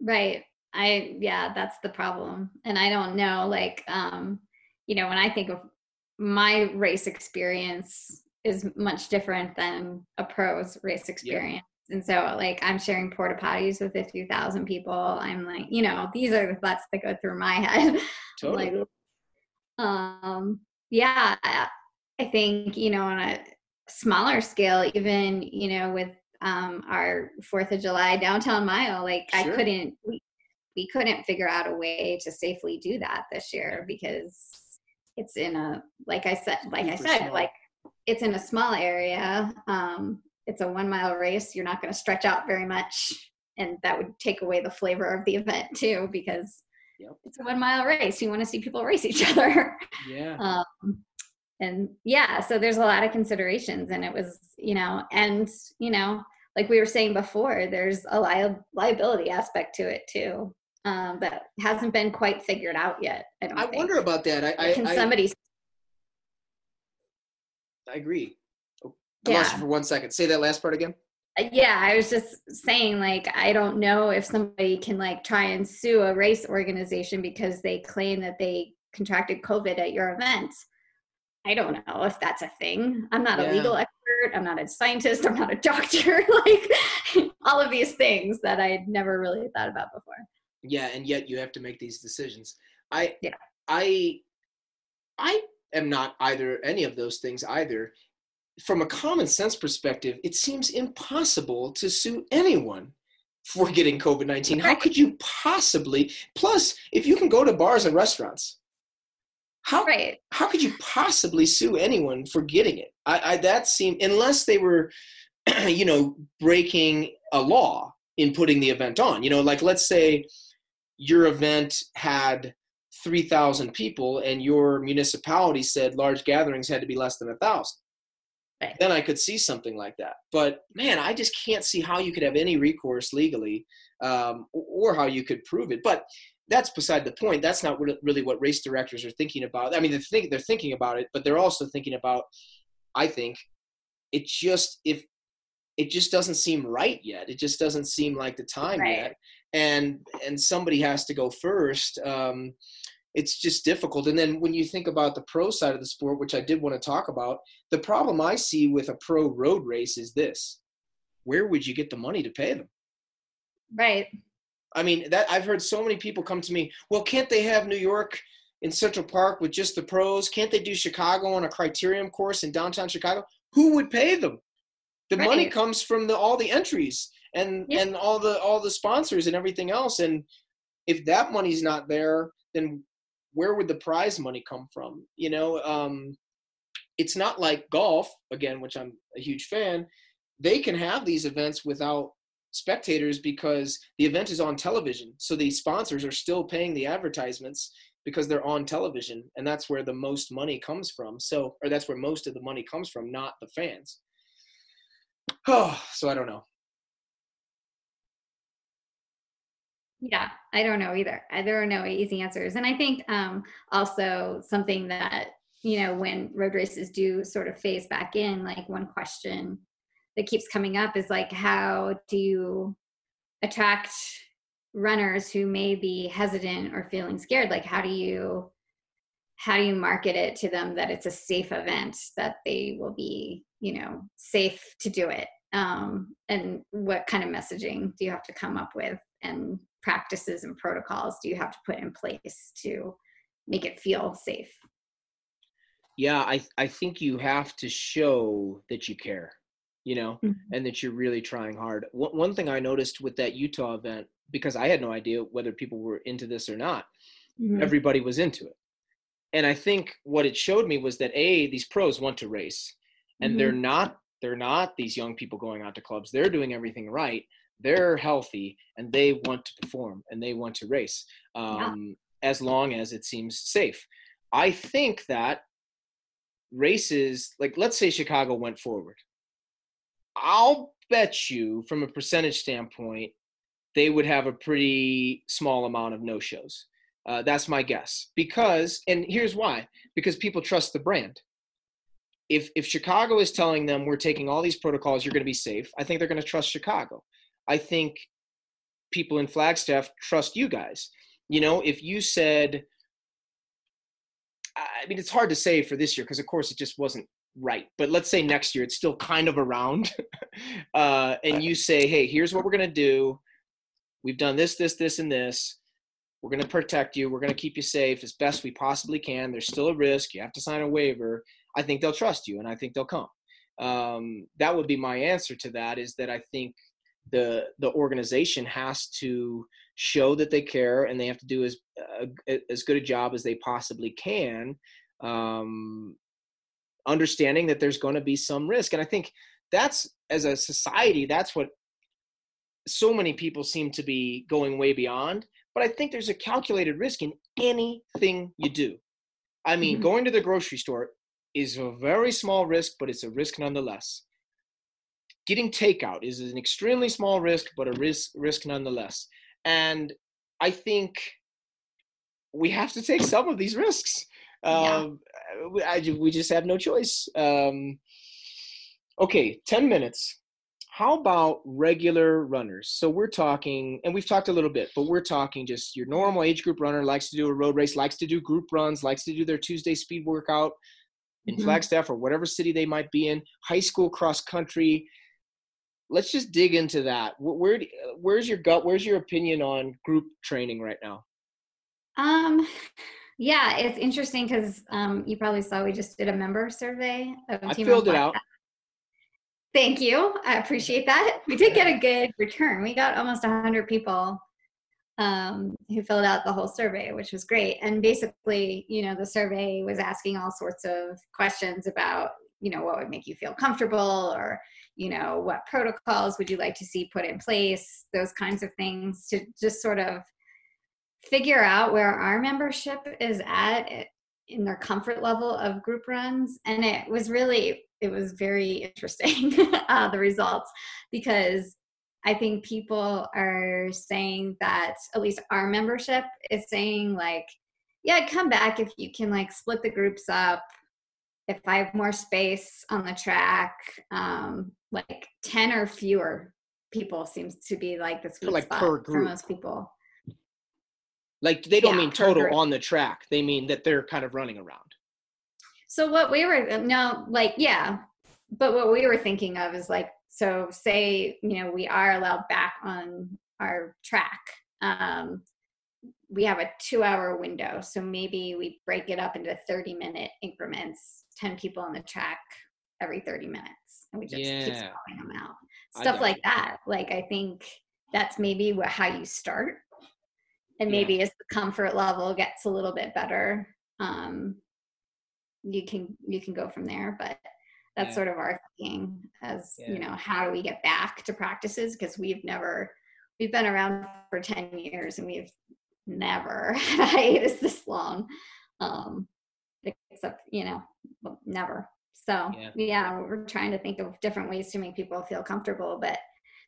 Right. I yeah, that's the problem. And I don't know like um you know, when I think of my race experience is much different than a pro's race experience. Yeah. And so like I'm sharing porta potties with 50,000 people. I'm like, you know, these are the thoughts that go through my *laughs* head. Totally. like, um yeah, I think, you know, on a smaller scale, even, you know, with um our Fourth of July downtown mile, like sure. I couldn't we, we couldn't figure out a way to safely do that this year because it's in a like I said like I said, small. like it's in a small area. Um, it's a one mile race. You're not going to stretch out very much. And that would take away the flavor of the event too, because yep. it's a one mile race. You want to see people race each *laughs* other. Yeah. Um, and yeah, so there's a lot of considerations and it was, you know, and, you know, like we were saying before, there's a li- liability aspect to it too. Um, that hasn't been quite figured out yet. I, don't. I wonder about that. I, I Can I, somebody I agree. Oh, I yeah. lost you for one second. Say that last part again. Uh, yeah, I was just saying, like, I don't know if somebody can like try and sue a race organization because they claim that they contracted COVID at your event. I don't know if that's a thing. I'm not yeah. a legal expert. I'm not a scientist. I'm not a *laughs* doctor. *laughs* like all of these things that I'd never really thought about before. Yeah, and yet you have to make these decisions. I yeah. I I am not either any of those things either. From a common sense perspective, it seems impossible to sue anyone for getting COVID 19. How could you possibly? Plus, if you can go to bars and restaurants, how, right. how could you possibly sue anyone for getting it? I, I that seemed unless they were, *clears throat* you know, breaking a law in putting the event on. You know, like let's say your event had 3,000 people and your municipality said large gatherings had to be less than a thousand. Right. Then I could see something like that. But man, I just can't see how you could have any recourse legally um, or how you could prove it. But that's beside the point. That's not really what race directors are thinking about. I mean, they're, think, they're thinking about it, but they're also thinking about, I think, it just, if it just doesn't seem right yet. It just doesn't seem like the time right. yet. And, and somebody has to go first. Um, it's just difficult. And then when you think about the pro side of the sport, which I did want to talk about, the problem I see with a pro road race is this where would you get the money to pay them? Right. I mean, that I've heard so many people come to me, well, can't they have New York in Central Park with just the pros? Can't they do Chicago on a criterium course in downtown Chicago? Who would pay them? The right. money comes from the all the entries and yeah. and all the all the sponsors and everything else. And if that money's not there, then where would the prize money come from? You know, um, it's not like golf again, which I'm a huge fan. They can have these events without spectators because the event is on television. So the sponsors are still paying the advertisements because they're on television, and that's where the most money comes from. So, or that's where most of the money comes from, not the fans. Oh, *sighs* so I don't know. Yeah, I don't know either. There are no easy answers. And I think um, also something that, you know, when road races do sort of phase back in, like one question that keeps coming up is like, how do you attract runners who may be hesitant or feeling scared? Like, how do you how do you market it to them that it's a safe event that they will be you know safe to do it um, and what kind of messaging do you have to come up with and practices and protocols do you have to put in place to make it feel safe? Yeah, I I think you have to show that you care, you know, mm-hmm. and that you're really trying hard. One one thing I noticed with that Utah event because I had no idea whether people were into this or not. Mm-hmm. Everybody was into it. and I think what it showed me was that a these pros want to race, and mm-hmm. they're not they're not these young people going out to clubs. They're doing everything right. They're healthy and they want to perform and they want to race um, yeah. as long as it seems safe. I think that races, like let's say Chicago went forward, I'll bet you from a percentage standpoint, they would have a pretty small amount of no shows. Uh, that's my guess. Because, and here's why because people trust the brand. If, if Chicago is telling them we're taking all these protocols, you're going to be safe, I think they're going to trust Chicago. I think people in Flagstaff trust you guys. You know, if you said, I mean, it's hard to say for this year because, of course, it just wasn't right. But let's say next year it's still kind of around, *laughs* uh, and you say, "Hey, here's what we're gonna do. We've done this, this, this, and this. We're gonna protect you. We're gonna keep you safe as best we possibly can. There's still a risk. You have to sign a waiver. I think they'll trust you, and I think they'll come. Um, that would be my answer to that. Is that I think the the organization has to show that they care and they have to do as uh, as good a job as they possibly can um, understanding that there's going to be some risk. And i think that's as a society that's what so many people seem to be going way beyond. But i think there's a calculated risk in anything you do. I mean mm-hmm. going to the grocery store is a very small risk but it's a risk nonetheless. Getting takeout is an extremely small risk but a risk risk nonetheless. And i think we have to take some of these risks um, yeah. I, we just have no choice um, okay 10 minutes how about regular runners so we're talking and we've talked a little bit but we're talking just your normal age group runner likes to do a road race likes to do group runs likes to do their tuesday speed workout in mm-hmm. flagstaff or whatever city they might be in high school cross country let's just dig into that. Where, where's your gut? Where's your opinion on group training right now? Um, yeah, it's interesting because um, you probably saw we just did a member survey. Of I filled it out. Thank you. I appreciate that. We did get a good return. We got almost 100 people um, who filled out the whole survey, which was great. And basically, you know, the survey was asking all sorts of questions about, you know, what would make you feel comfortable or, you know, what protocols would you like to see put in place, those kinds of things to just sort of figure out where our membership is at in their comfort level of group runs. And it was really, it was very *laughs* interesting, uh, the results, because I think people are saying that at least our membership is saying like, yeah, come back if you can like split the groups up if I have more space on the track, um, like 10 or fewer people seems to be like the sweet like spot per group. for most people. Like they don't yeah, mean total on the track. They mean that they're kind of running around. So what we were no, like yeah, but what we were thinking of is like so say you know we are allowed back on our track. Um, we have a two hour window, so maybe we break it up into thirty minute increments 10 people on the track every 30 minutes and we just yeah. keep calling them out stuff like that like i think that's maybe what, how you start and maybe yeah. as the comfort level gets a little bit better um you can you can go from there but that's yeah. sort of our thinking as you know how do we get back to practices because we've never we've been around for 10 years and we've never *laughs* had a hiatus this long um except you know never so yeah. yeah we're trying to think of different ways to make people feel comfortable but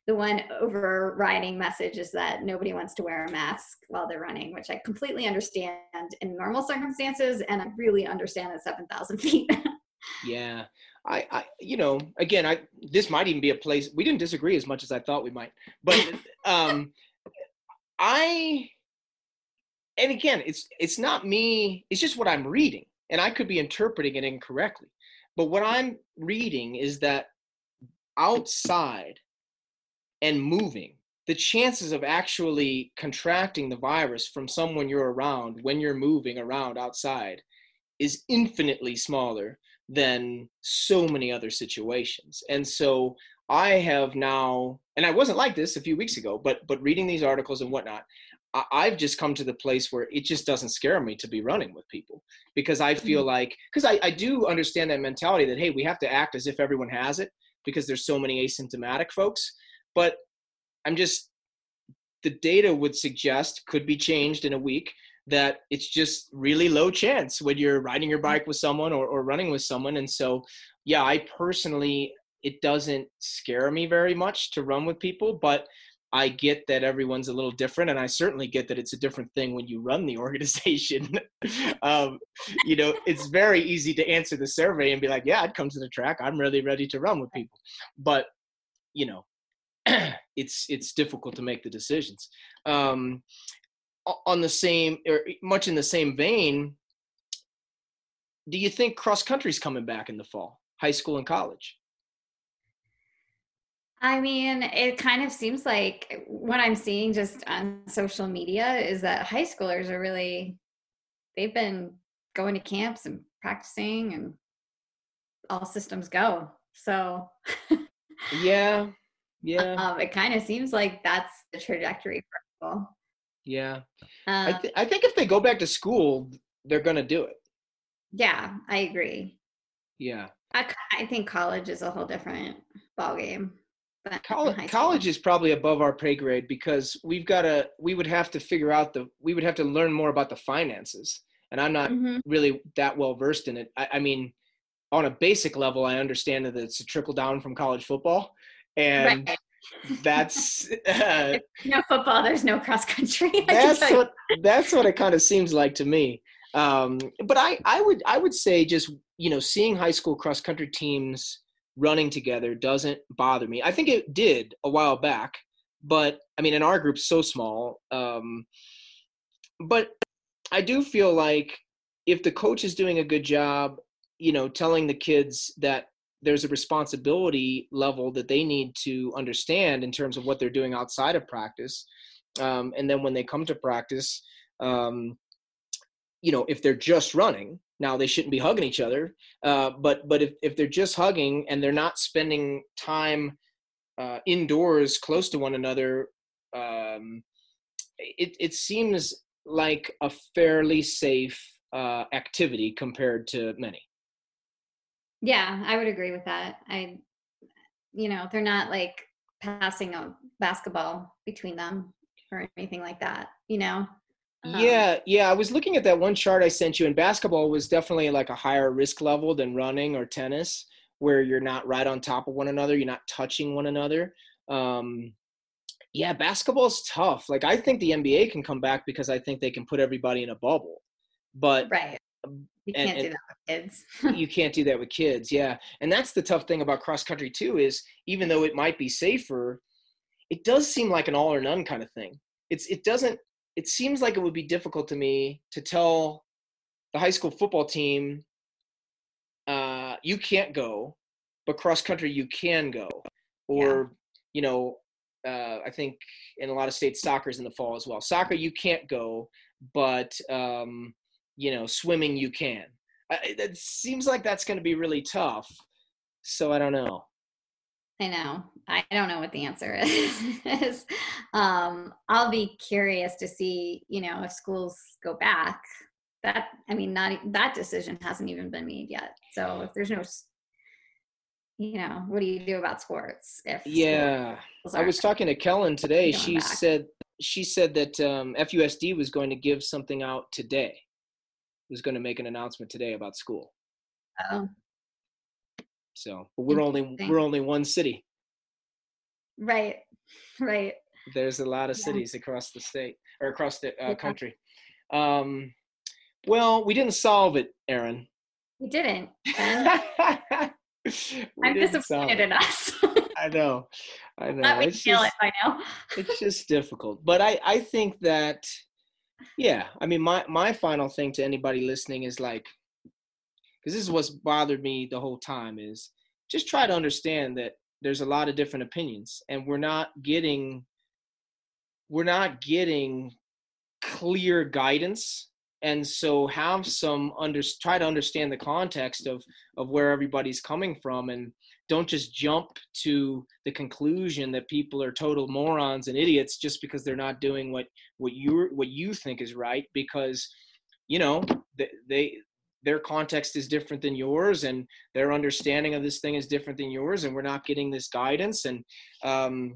the one overriding message is that nobody wants to wear a mask while they're running, which I completely understand in normal circumstances, and I really understand at seven thousand *laughs* feet. yeah, I, I, you know, again, I this might even be a place we didn't disagree as much as I thought we might, but *laughs* um, I, and again, it's it's not me. It's just what I'm reading and I could be interpreting it incorrectly. But what I'm reading is that outside and moving, the chances of actually contracting the virus from someone you're around when you're moving around outside is infinitely smaller than so many other situations. And so I have now, and I wasn't like this a few weeks ago, but but reading these articles and whatnot, I've just come to the place where it just doesn't scare me to be running with people because I feel mm-hmm. like because I, I do understand that mentality that hey we have to act as if everyone has it because there's so many asymptomatic folks but I'm just the data would suggest could be changed in a week that it's just really low chance when you're riding your bike with someone or, or running with someone and so yeah I personally it doesn't scare me very much to run with people but I get that everyone's a little different, and I certainly get that it's a different thing when you run the *laughs* organization. um, you know, it's very easy to answer the survey and be like, "Yeah, I'd come to the track. I'm really ready to run with people," but you know, *clears throat* it's it's difficult to make the decisions. Um, on the same, or much in the same vein, do you think cross country's coming back in the fall, high school and college? I mean, it kind of seems like what I'm seeing just on social media is that high schoolers are really, they've been going to camps and practicing and all systems go. So, *laughs* yeah, yeah. Um, it kind of seems like that's the trajectory for people. Yeah. I, um th- I think if they go back to school, they're going to do it. Yeah, I agree. Yeah. I, I think college is a whole different ballgame college, college is probably above our pay grade because we've got to we would have to figure out the we would have to learn more about the finances and i'm not mm-hmm. really that well versed in it I, I, mean on a basic level i understand that it's a trickle down from college football and right. that's *laughs* uh, no football there's no cross country *laughs* that's what that's what it kind of seems like to me um, but i i would i would say just you know seeing high school cross country teams running together doesn't bother me. I think it did a while back, but I mean, in our group's so small. Um, but I do feel like if the coach is doing a good job, you know, telling the kids that there's a responsibility level that they need to understand in terms of what they're doing outside of practice. Um, and then when they come to practice, um, you know, if they're just running, now they shouldn't be hugging each other, uh, but but if, if they're just hugging and they're not spending time uh, indoors close to one another, um, it it seems like a fairly safe uh, activity compared to many. Yeah, I would agree with that. I, you know, they're not like passing a basketball between them or anything like that. You know, um, yeah, yeah. I was looking at that one chart I sent you, and basketball was definitely like a higher risk level than running or tennis, where you're not right on top of one another, you're not touching one another. Um, yeah, basketball's tough. Like I think the NBA can come back because I think they can put everybody in a bubble, but right. You can't and, do that with kids. *laughs* you can't do that with kids, yeah. And that's the tough thing about cross country too is even though it might be safer, it does seem like an all or none kind of thing. It's it doesn't it seems like it would be difficult to me to tell the high school football team uh, you can't go but cross country you can go or yeah. you know uh, i think in a lot of states soccer's in the fall as well soccer you can't go but um, you know swimming you can it seems like that's going to be really tough so i don't know I know. I don't know what the answer *laughs* is. um, I'll be curious to see, you know, if schools go back. That I mean, not that decision hasn't even been made yet. So if there's no, you know, what do you do about sports? If yeah, I was talking to Kellen today. She back. said she said that um, FUSD was going to give something out today. Was going to make an announcement today about school. Oh, so, but we're only we're only one city. Right. *laughs* Right. There's a lot of yeah. cities across the state or across the uh, country. Um, well, we didn't solve it, Erin. We didn't. *laughs* we I'm didn't disappointed in us. *laughs* I know. I know. Not we it's just, it by now. it's just difficult. But I, I think that yeah, I mean my my final thing to anybody listening is like because this is what's bothered me the whole time is just try to understand that there's a lot of different opinions and we're not getting we're not getting clear guidance and so have some under try to understand the context of of where everybody's coming from and don't just jump to the conclusion that people are total morons and idiots just because they're not doing what what you what you think is right because you know they, they their context is different than yours and their understanding of this thing is different than yours and we're not getting this guidance. And um,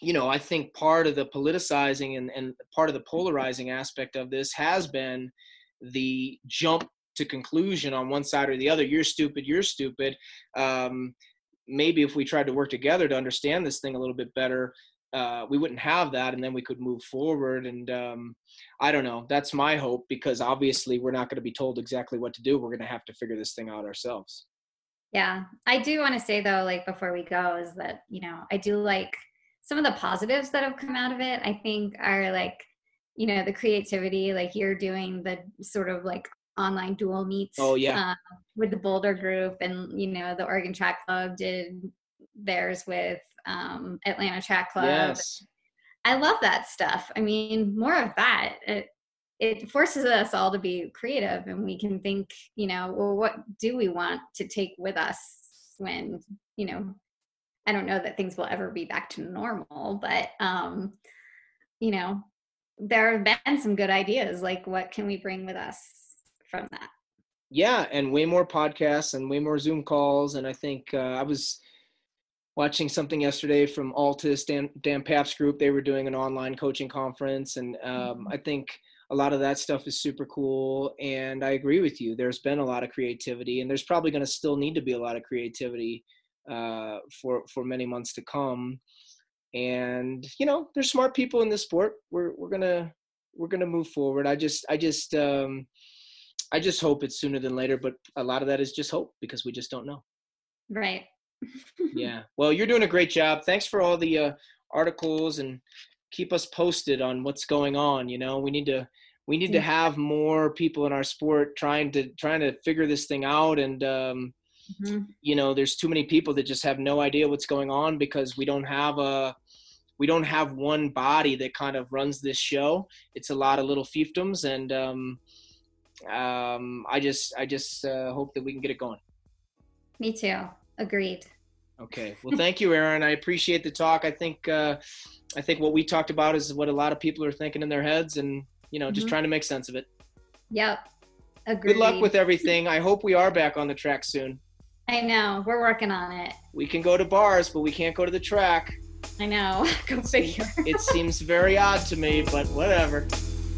you know i think part of the politicizing and, and part of the polarizing aspect of this has been the jump to conclusion on one side or the other. You're stupid you're stupid. Um, maybe if we tried to work together to understand this thing a little bit better uh, we wouldn't have that and then we could move forward. And um, i don't know. That's my hope because obviously we're not going to be told exactly what to do. We're going to have to figure this thing out ourselves. Yeah. I do want to say though like before we go is that you know i do like some of the positives that have come out of it i think are like you know the creativity like you're doing the sort of like online dual meets oh yeah. uh, with the boulder group and you know the oregon track club did theirs with um, atlanta track club. Yes. I love that stuff. I mean more of that. It, it forces us all to be creative and we can think you know well what do we want to take with us when you know i don't know that things will ever be back to normal but um you know there have been some good ideas like what can we bring with us from that. Yeah and way more podcasts and way more zoom calls and i think uh, i was watching something yesterday from altis dan, dan pfaff's group. They were doing an online coaching conference and um, mm-hmm. i think a lot of that stuff is super cool and i agree with you. There's been a lot of creativity and there's probably going to still need to be a lot of creativity uh, for for many months to come. And you know there's smart people in this sport. We're we're gonna we're gonna move forward. I just i just um i just hope it's sooner than later but a lot of that is just hope because we just don't know. Right. *laughs* Yeah. Well you're doing a great job. Thanks for all the uh, articles and keep us posted on what's going on you know? We need to we need to have more people in our sport trying to trying to figure this thing out and um mm-hmm. you know there's too many people that just have no idea what's going on because we don't have a we don't have one body that kind of runs this show. It's a lot of little fiefdoms, and um, um, I just I just uh, hope that we can get it going. Me too. Agreed. Okay. Well, thank you, Erin. I appreciate the talk. I think uh, I think what we talked about is what a lot of people are thinking in their heads, and you know, just mm-hmm. trying to make sense of it. Yep. Agreed. Good luck with everything. I hope we are back on the track soon. I know. We're working on it. We can go to bars, but we can't go to the track. I know. *laughs* Go figure. it seems very odd to me, but whatever.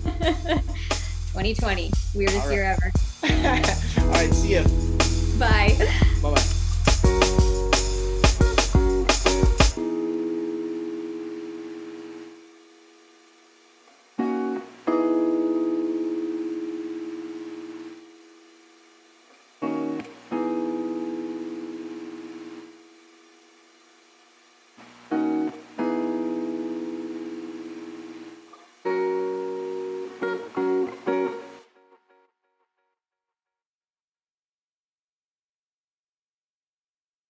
*laughs* 2020, weirdest right. year ever. *laughs* All right, see you. Bye. *laughs*